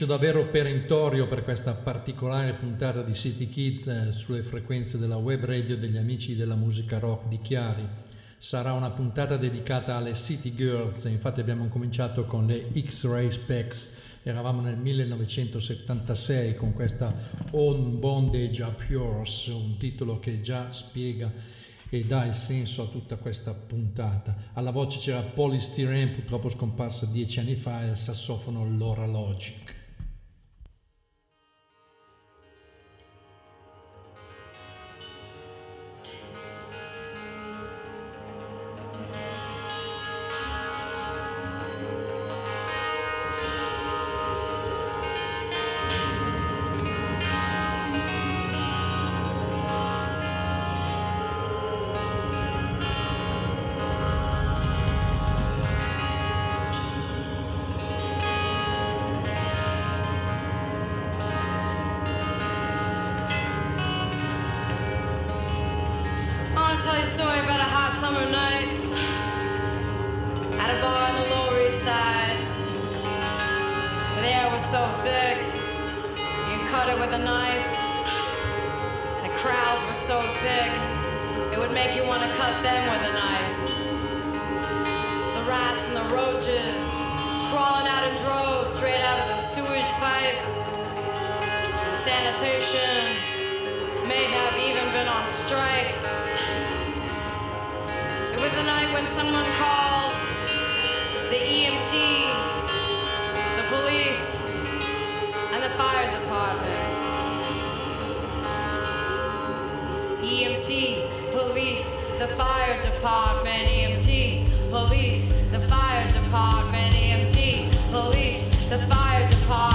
inizio davvero perentorio per questa particolare puntata di City Kids eh, sulle frequenze della web radio degli amici della musica rock di Chiari. Sarà una puntata dedicata alle City Girls, infatti abbiamo cominciato con le X-Ray Specs, eravamo nel 1976 con questa On Bondage Up Yours, un titolo che già spiega e dà il senso a tutta questa puntata. Alla voce c'era Polystyrene, purtroppo scomparsa dieci anni fa, e al sassofono Laura Logic. want to tell you a story about a hot summer night at a bar on the Lower East Side the air was so thick you cut it with a knife. The crowds were so thick it would make you want to cut them with a knife. The rats and the roaches crawling out in droves straight out of the sewage pipes sanitation may have even been on strike. It was a night when someone called the EMT, the police, and the fire department. EMT, police, the fire department, EMT, police, the fire department, EMT, police, the fire department.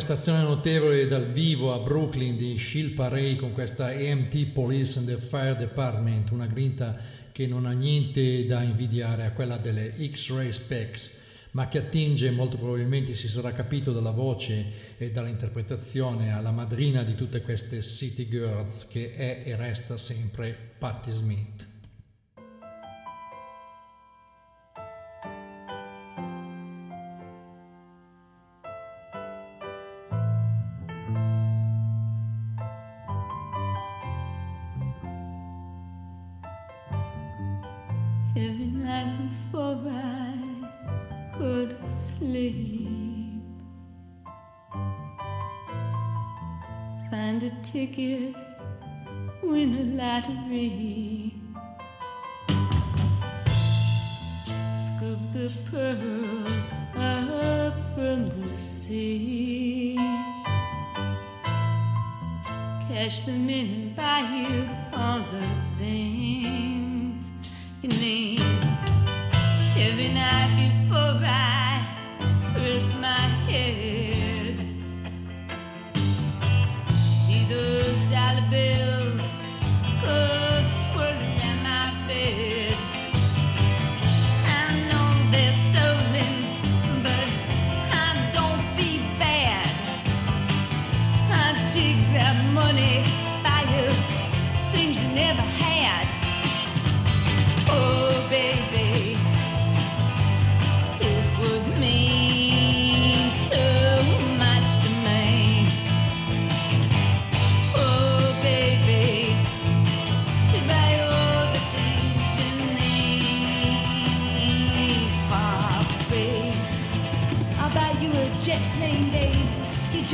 Prestazione notevole dal vivo a Brooklyn di Shilpa Ray con questa EMT Police and the Fire Department, una grinta che non ha niente da invidiare a quella delle X-Ray Specs, ma che attinge, molto probabilmente si sarà capito dalla voce e dall'interpretazione, alla madrina di tutte queste City Girls che è e resta sempre Patti Smith. flattery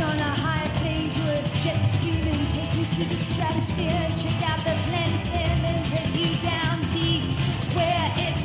on a high plane to a jet stream and take you through the stratosphere. Check out the planet then and take you down deep where it's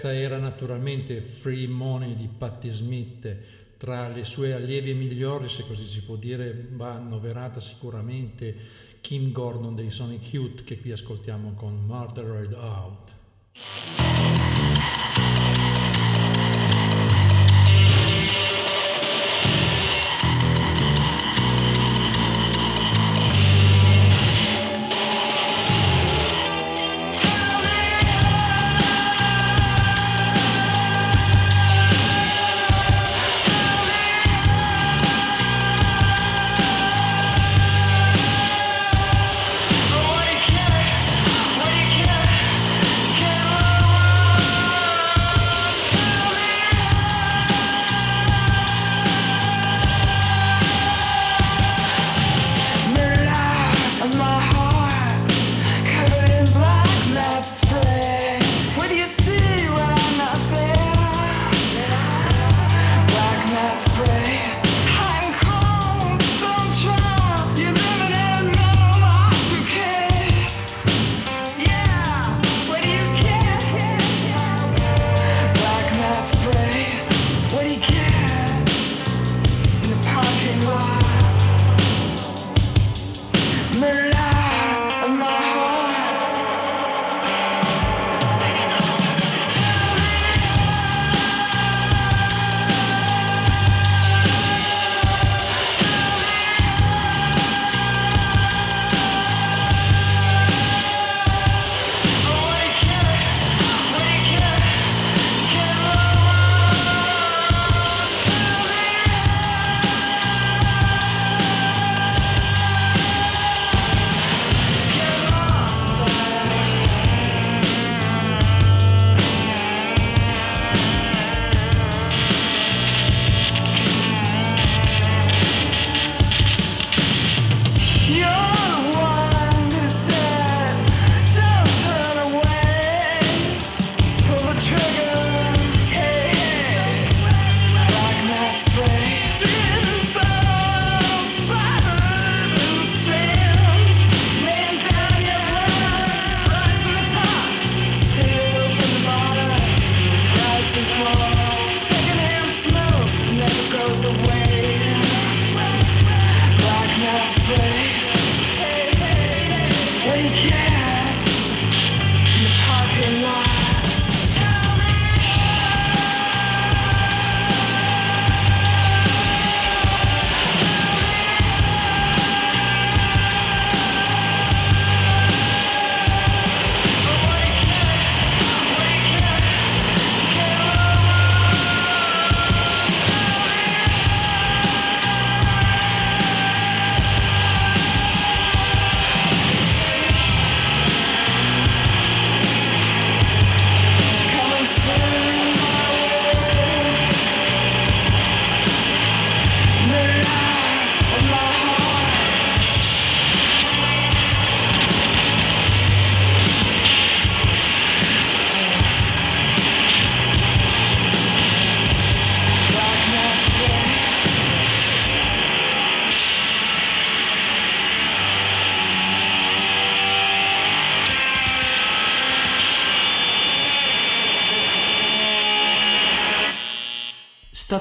Questa era naturalmente Free Money di Patti Smith, tra le sue allievi migliori, se così si può dire, va annoverata sicuramente Kim Gordon dei Sonic Youth che qui ascoltiamo con Murdered Out.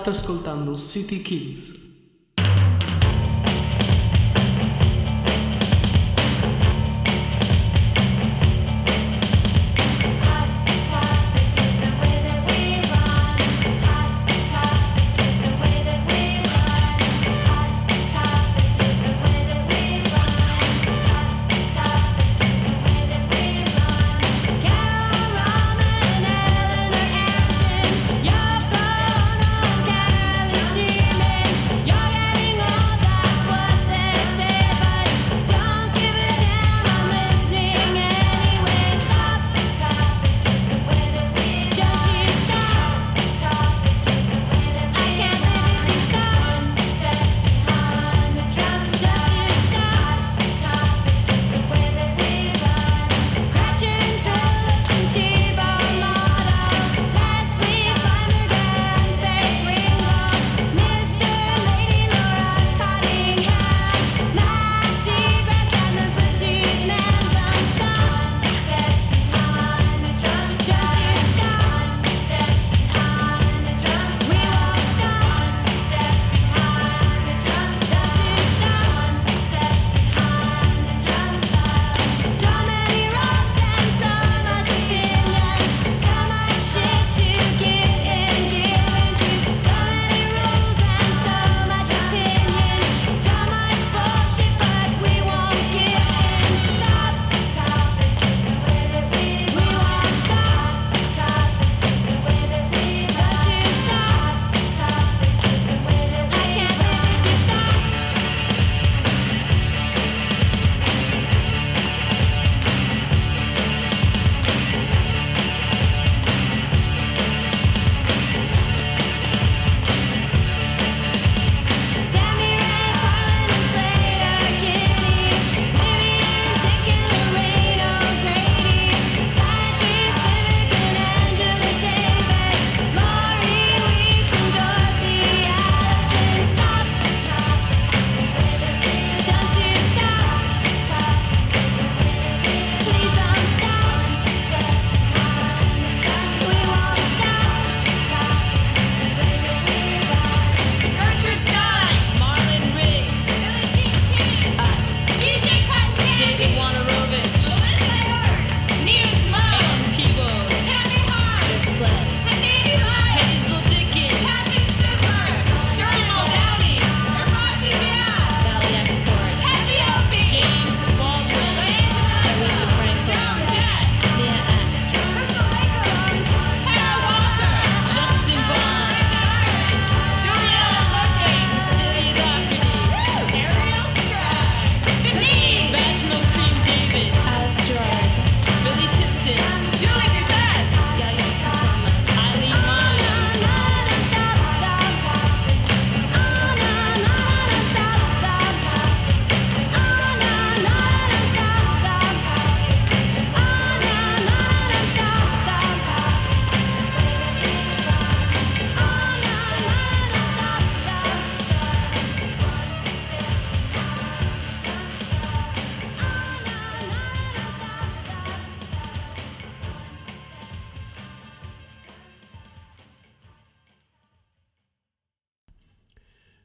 Ascoltando City Kids.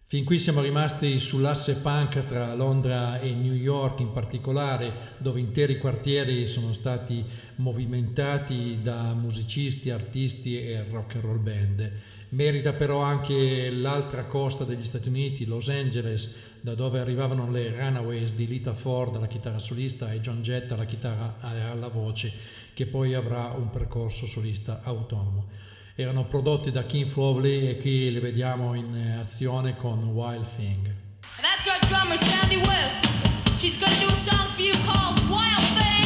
Fin qui siamo rimasti sull'asse punk tra Londra e New York in particolare, dove interi quartieri sono stati movimentati da musicisti, artisti e rock and roll band. Merita però anche l'altra costa degli Stati Uniti, Los Angeles, da dove arrivavano le Runaways di Lita Ford alla chitarra solista e John Jett alla chitarra alla voce, che poi avrà un percorso solista autonomo erano prodotti da King Fowley e qui li vediamo in eh, azione con Wild Thing. That's our drummer Sandy West. She's gonna do a song for you called Wild Thing.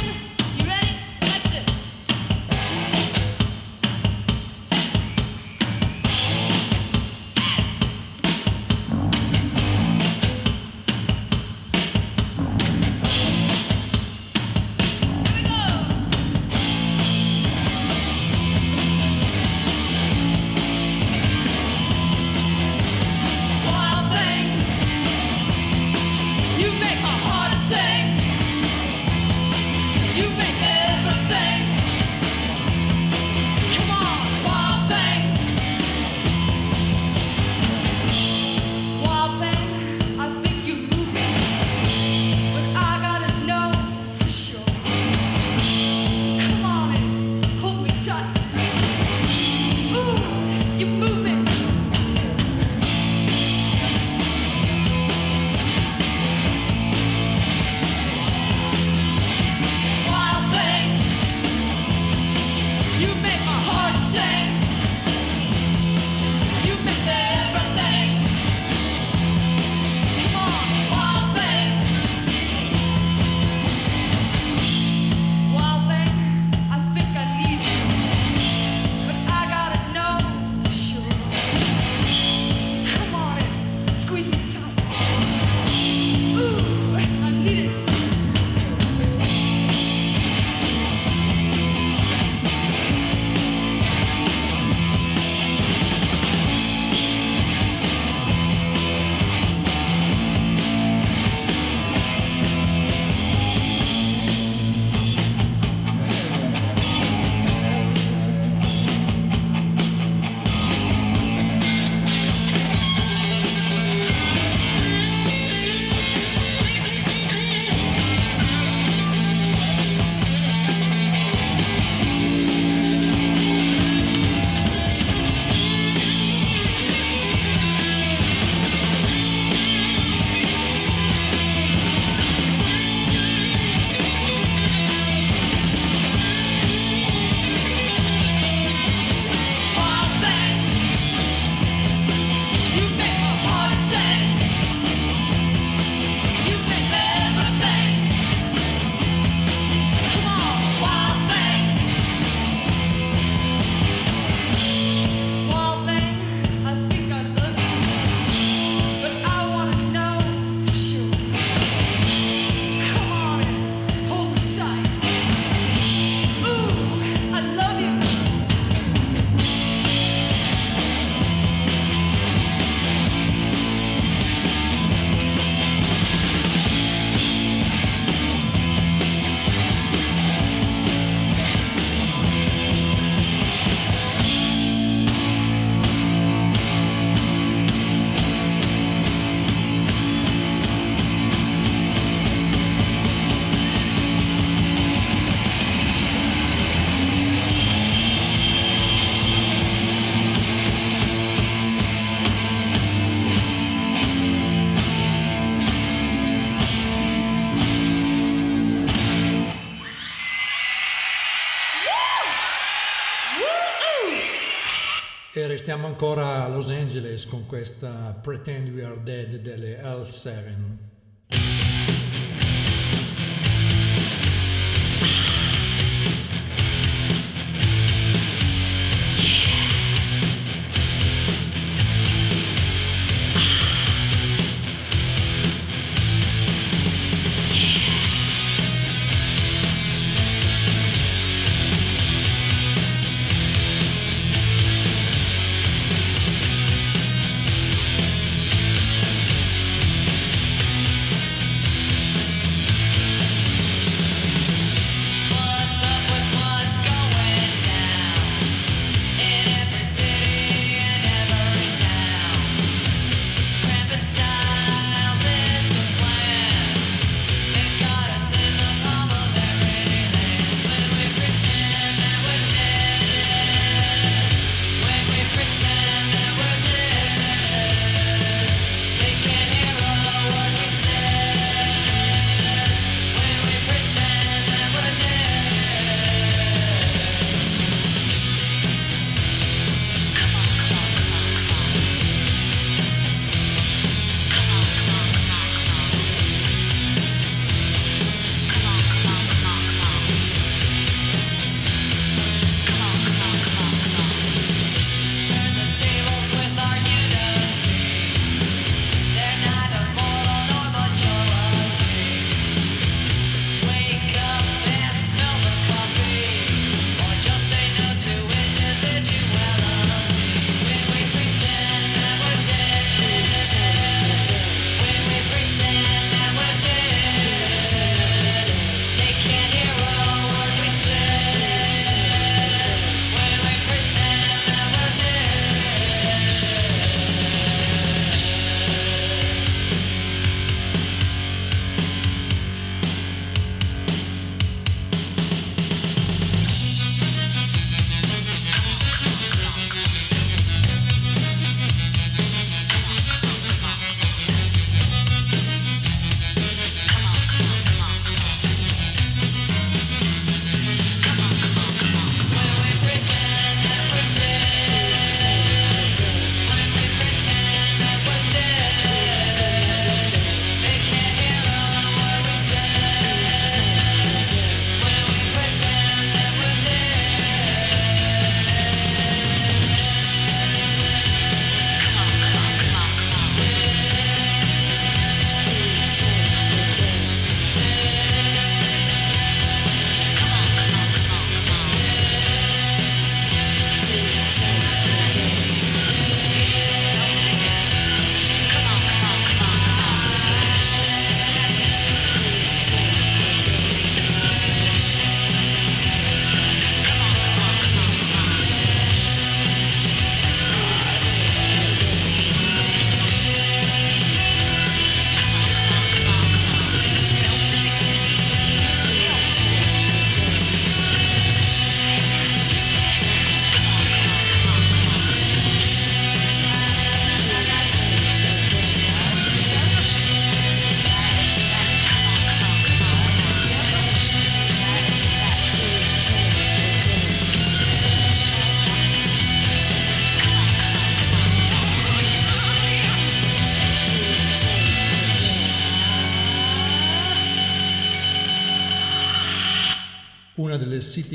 Ancora a Los Angeles con questa Pretend We Are Dead delle L7.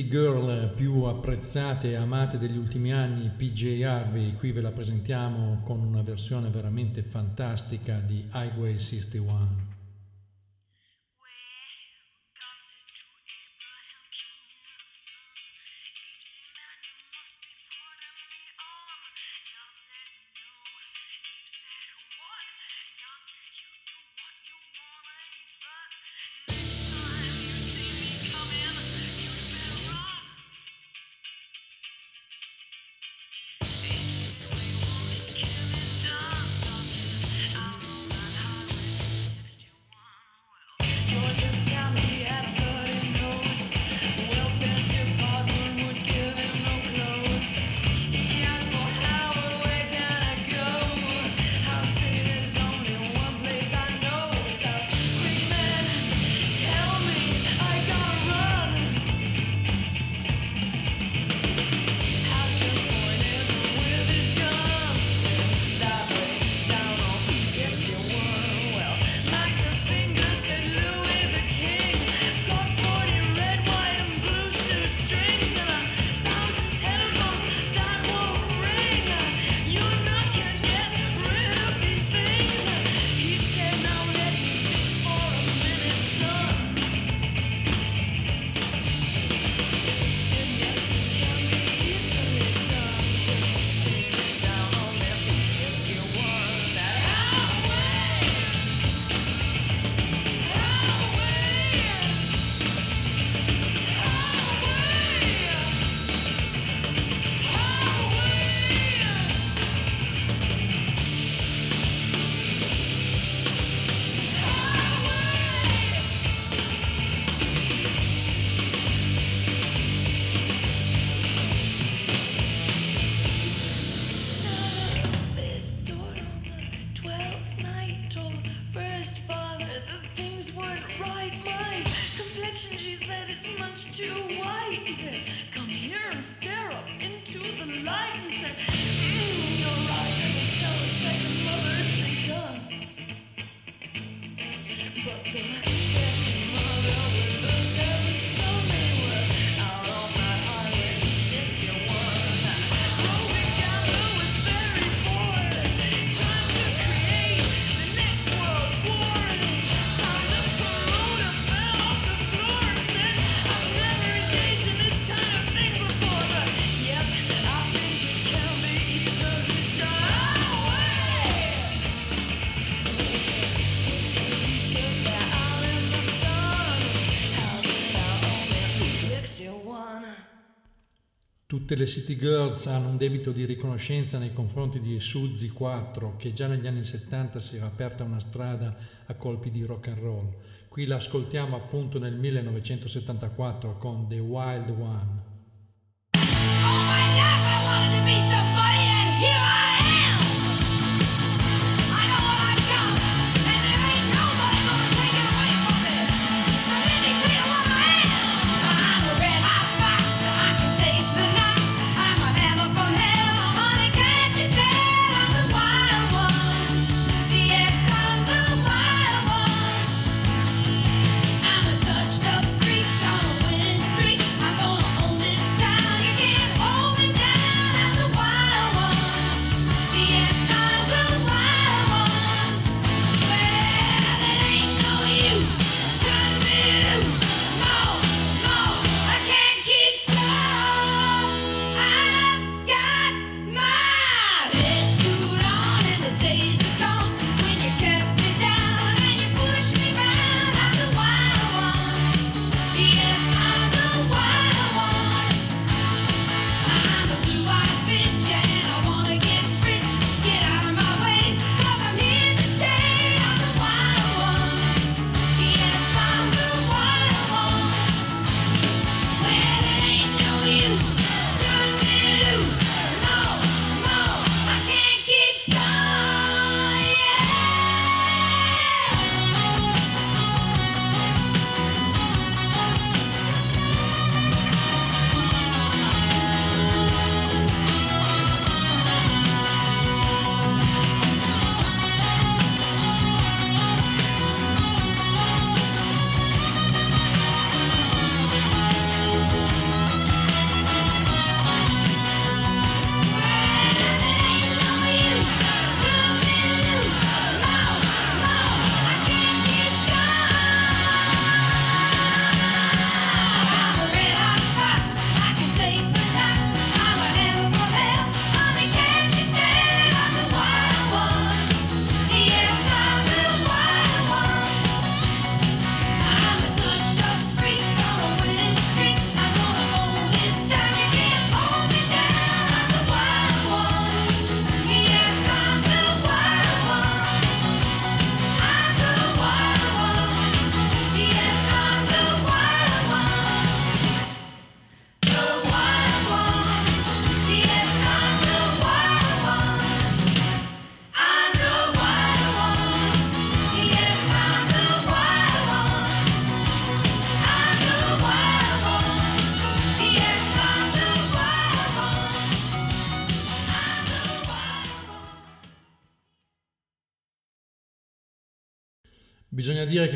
Girl più apprezzate e amate degli ultimi anni, PJ Harvey, qui ve la presentiamo con una versione veramente fantastica di Highway 61. Tutte le City Girls hanno un debito di riconoscenza nei confronti di Suzy 4, che già negli anni 70 si era aperta una strada a colpi di rock and roll. Qui l'ascoltiamo appunto nel 1974 con The Wild One. Oh, my life I wanted to be somebody and here I am!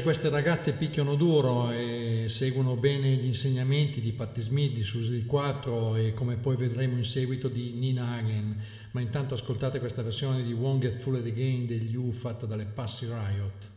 queste ragazze picchiano duro e seguono bene gli insegnamenti di Patti Smith, di Susie 4 e come poi vedremo in seguito di Nina Hagen, ma intanto ascoltate questa versione di Won't Get Fooled Again degli U fatta dalle Passy Riot.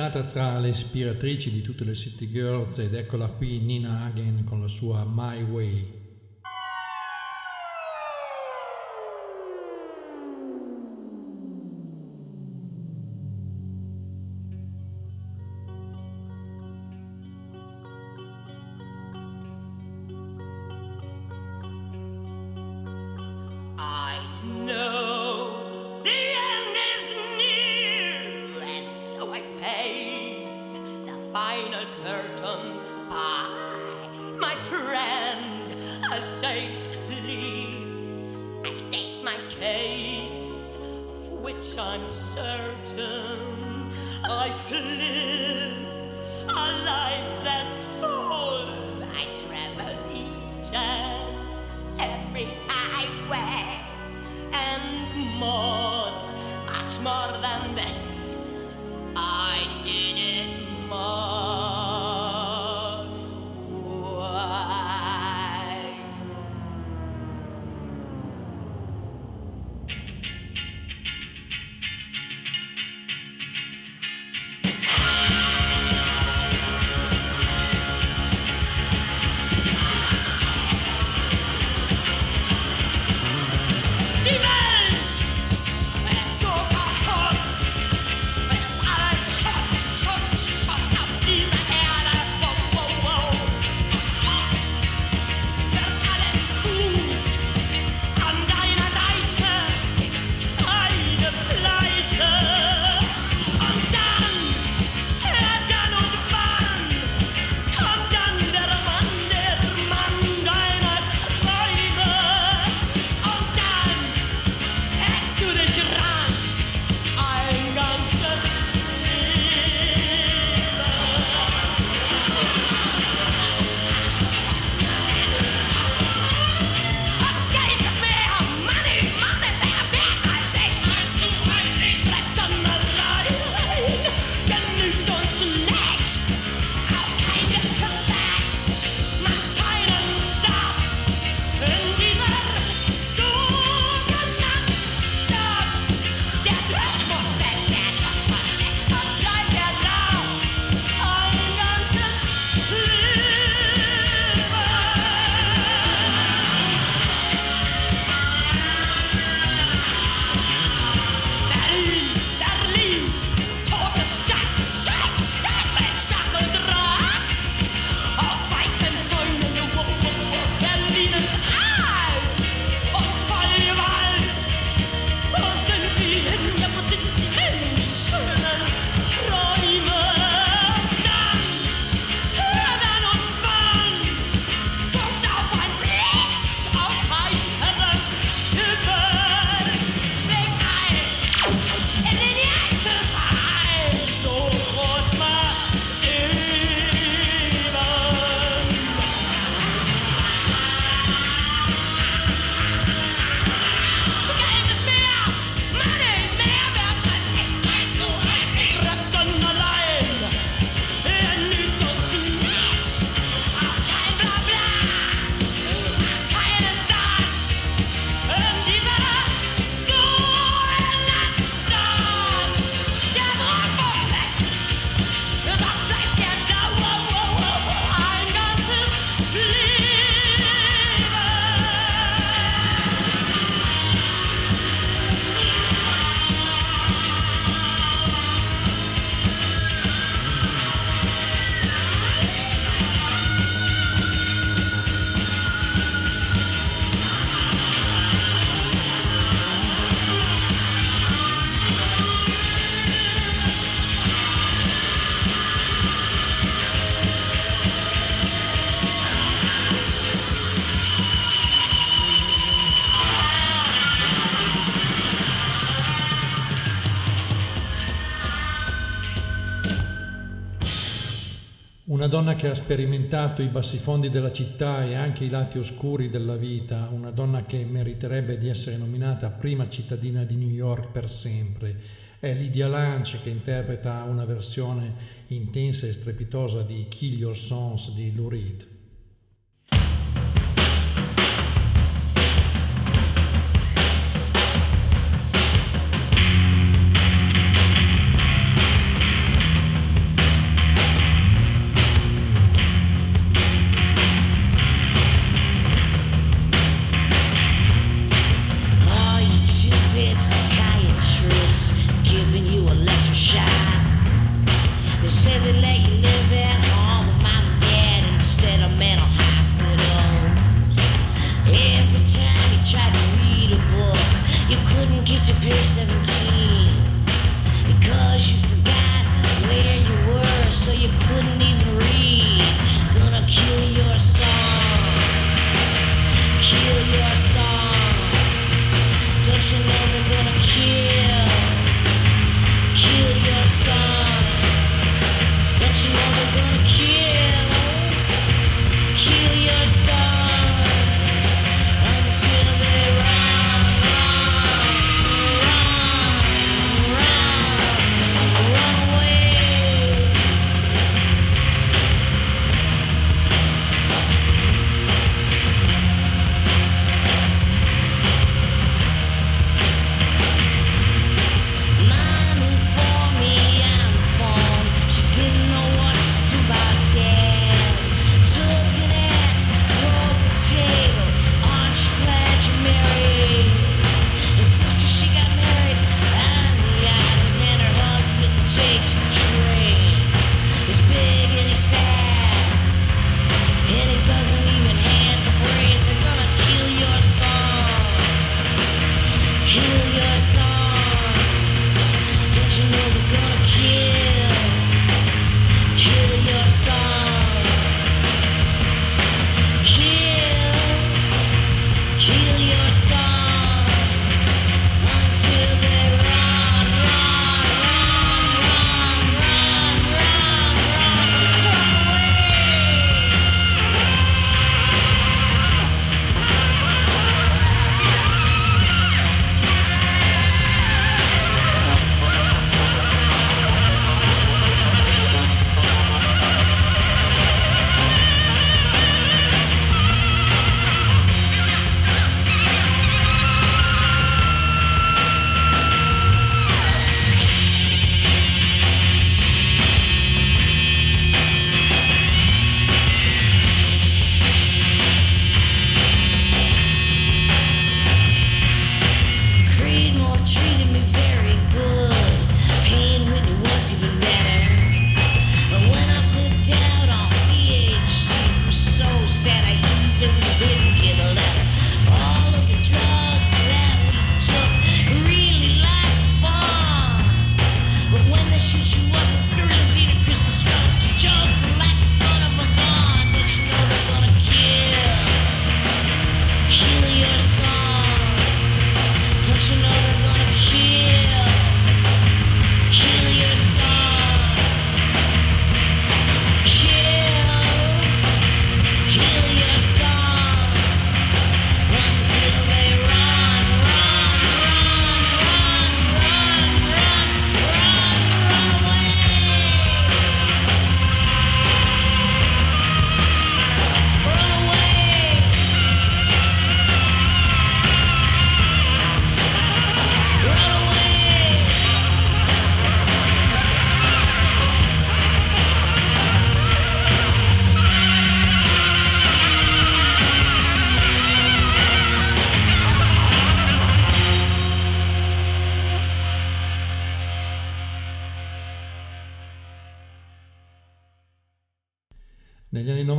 Citata tra le ispiratrici di tutte le City Girls ed eccola qui Nina Hagen con la sua My Way. che ha sperimentato i bassifondi della città e anche i lati oscuri della vita, una donna che meriterebbe di essere nominata prima cittadina di New York per sempre. È Lydia Lance che interpreta una versione intensa e strepitosa di Kill Your Sons di Lou Reed.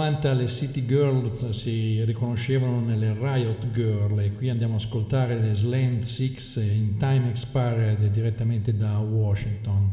90 le City Girls si riconoscevano nelle Riot Girl e qui andiamo a ascoltare le Slant 6 in Time Expired direttamente da Washington.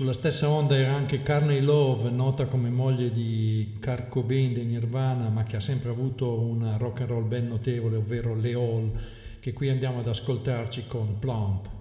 Sulla stessa onda era anche Carney Love, nota come moglie di Kurt Cobain dei Nirvana, ma che ha sempre avuto una rock and roll ben notevole, ovvero le Hall, che qui andiamo ad ascoltarci con Plump.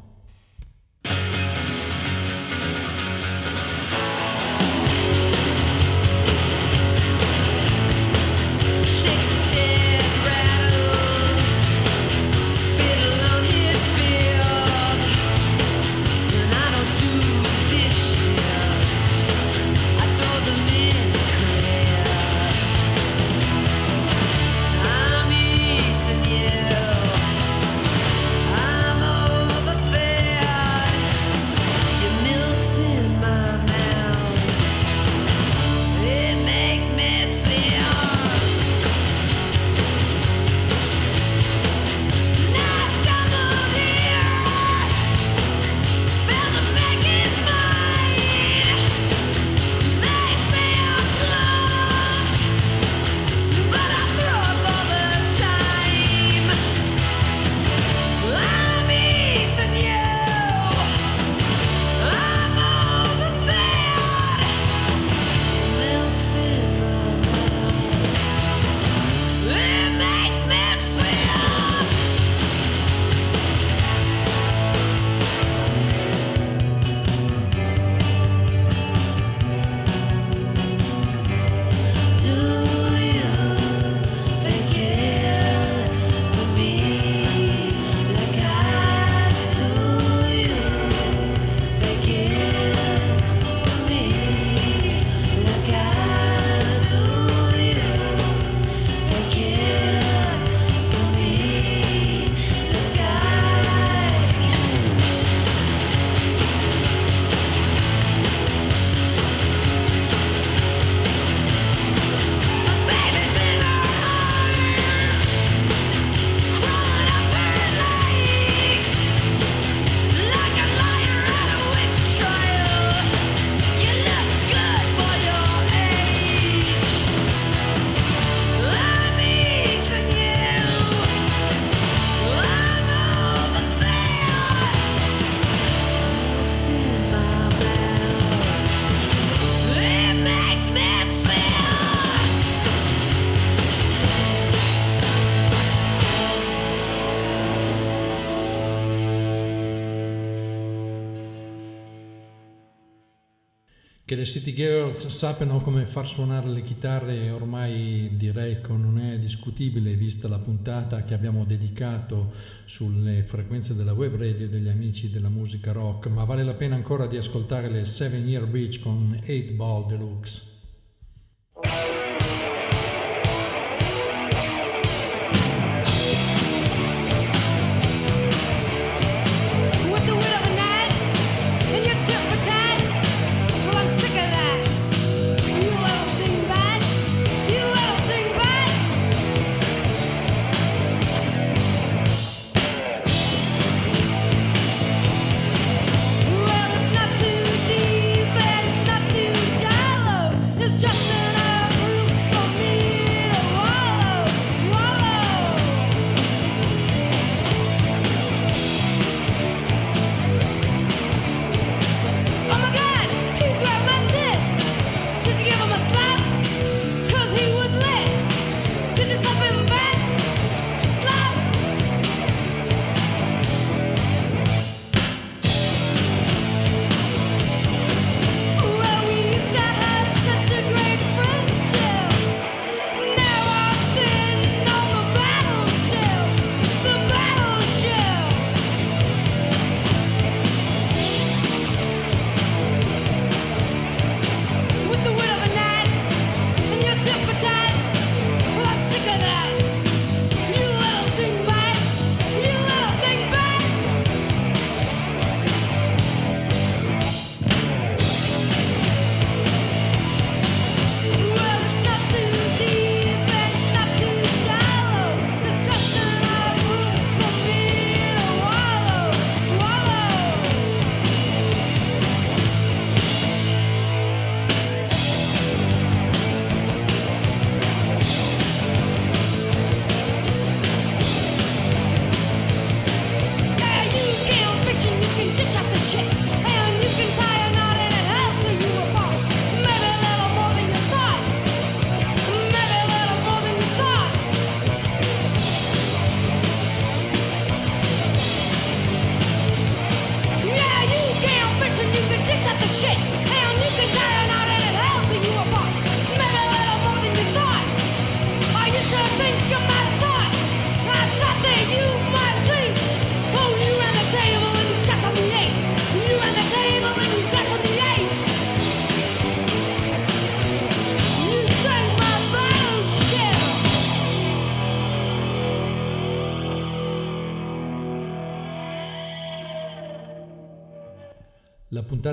Le City Girls sappiano come far suonare le chitarre ormai direi che non è discutibile vista la puntata che abbiamo dedicato sulle frequenze della web radio degli amici della musica rock, ma vale la pena ancora di ascoltare le Seven Year Beach con 8 Ball Deluxe.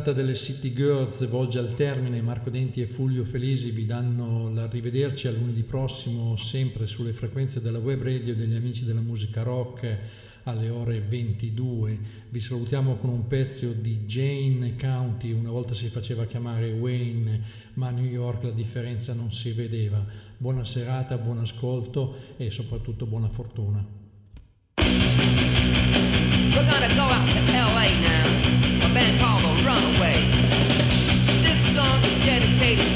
Puntata delle City Girls volge al termine, Marco Denti e Fulvio Felisi vi danno l'arrivederci a lunedì prossimo sempre sulle frequenze della web radio degli amici della musica rock alle ore 22. Vi salutiamo con un pezzo di Jane County, una volta si faceva chiamare Wayne, ma a New York la differenza non si vedeva. Buona serata, buon ascolto e soprattutto buona fortuna. We're gonna go out to LA now. A band called The This song is dedicated